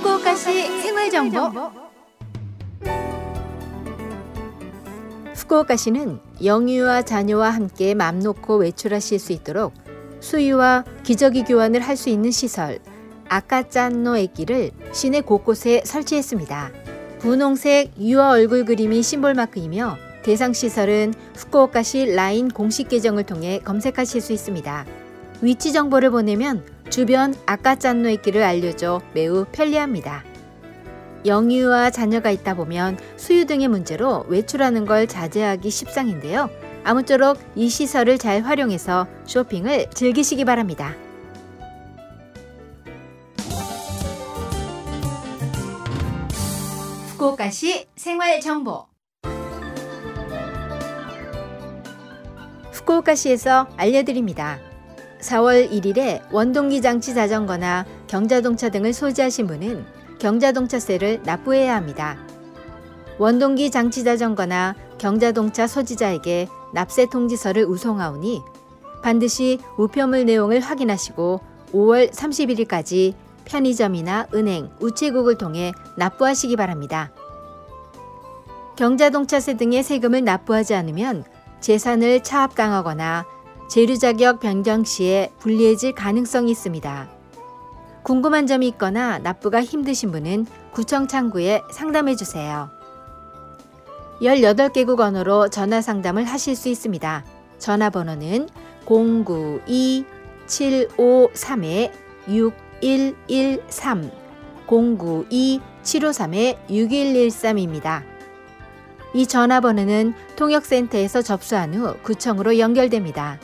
후쿠오카시 생활 정보. 후쿠오카시는 영유아 자녀와 함께 맘 놓고 외출하실 수 있도록 수유와 기저귀 교환을 할 수 있는 시설 아까짠노 액기를 시내 곳곳에 설치했습니다. 분홍색 유아 얼굴 그림이 심볼 마크이며 대상 시설은 후쿠오카시 라인 공식 계정을 통해 검색하실 수 있습니다. 위치 정보를 보내면 주변 아까짠노의 길을 알려줘 매우 편리합니다. 영유아 자녀가 있다 보면 수유 등의 문제로 외출하는 걸 자제하기 십상인데요. 아무쪼록 이 시설을 잘 활용해서 쇼핑을 즐기시기 바랍니다. 후쿠오카시 생활 정보 후쿠오카시에서 알려드립니다. 4월 1일에 원동기 장치 자전거나 경자동차 등을 소지하신 분은 경자동차세를 납부해야 합니다. 원동기 장치 자전거나 경자동차 소지자에게 납세 통지서를 우송하오니 반드시 우편물 내용을 확인하시고 5월 31일까지 편의점이나 은행, 우체국을 통해 납부하시기 바랍니다. 경자동차세 등의 세금을 납부하지 않으면 재산을 차압당하거나 재료 자격 변경 시에 불리해질 가능성이 있습니다. 궁금한 점이 있거나 납부가 힘드신 분은 구청 창구에 상담해 주세요. 18개국 언어로 전화 상담을 하실 수 있습니다. 전화번호는 092-753-6113 092-753-6113입니다. 이 전화번호는 통역센터에서 접수한 후 구청으로 연결됩니다.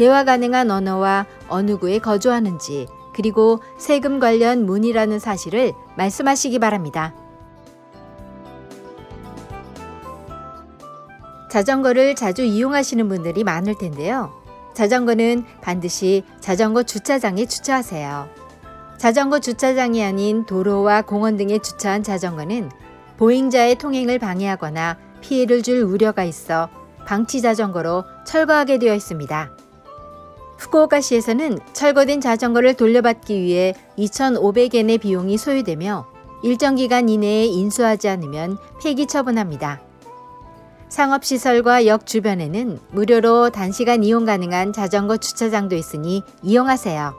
대화 가능한 언어와 어느 구에 거주하는지 그리고 세금 관련 문의라는 사실을 말씀하시기 바랍니다. 자전거를 자주 이용하시는 분들이 많을 텐데요. 자전거는 반드시 자전거 주차장에 주차하세요. 자전거 주차장이 아닌 도로와 공원 등에 주차한 자전거는 보행자의 통행을 방해하거나 피해를 줄 우려가 있어 방치 자전거로 철거하게 되어 있습니다. 후쿠오카시에서는 철거된 자전거를 돌려받기 위해 2,500엔의 비용이 소요되며 일정 기간 이내에 인수하지 않으면 폐기 처분합니다. 상업시설과 역 주변에는 무료로 단시간 이용 가능한 자전거 주차장도 있으니 이용하세요.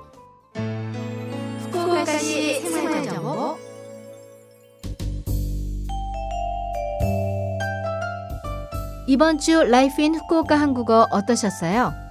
후쿠오카시 생활정보 이번 주 Life in Fukuoka 한국어 어떠셨어요?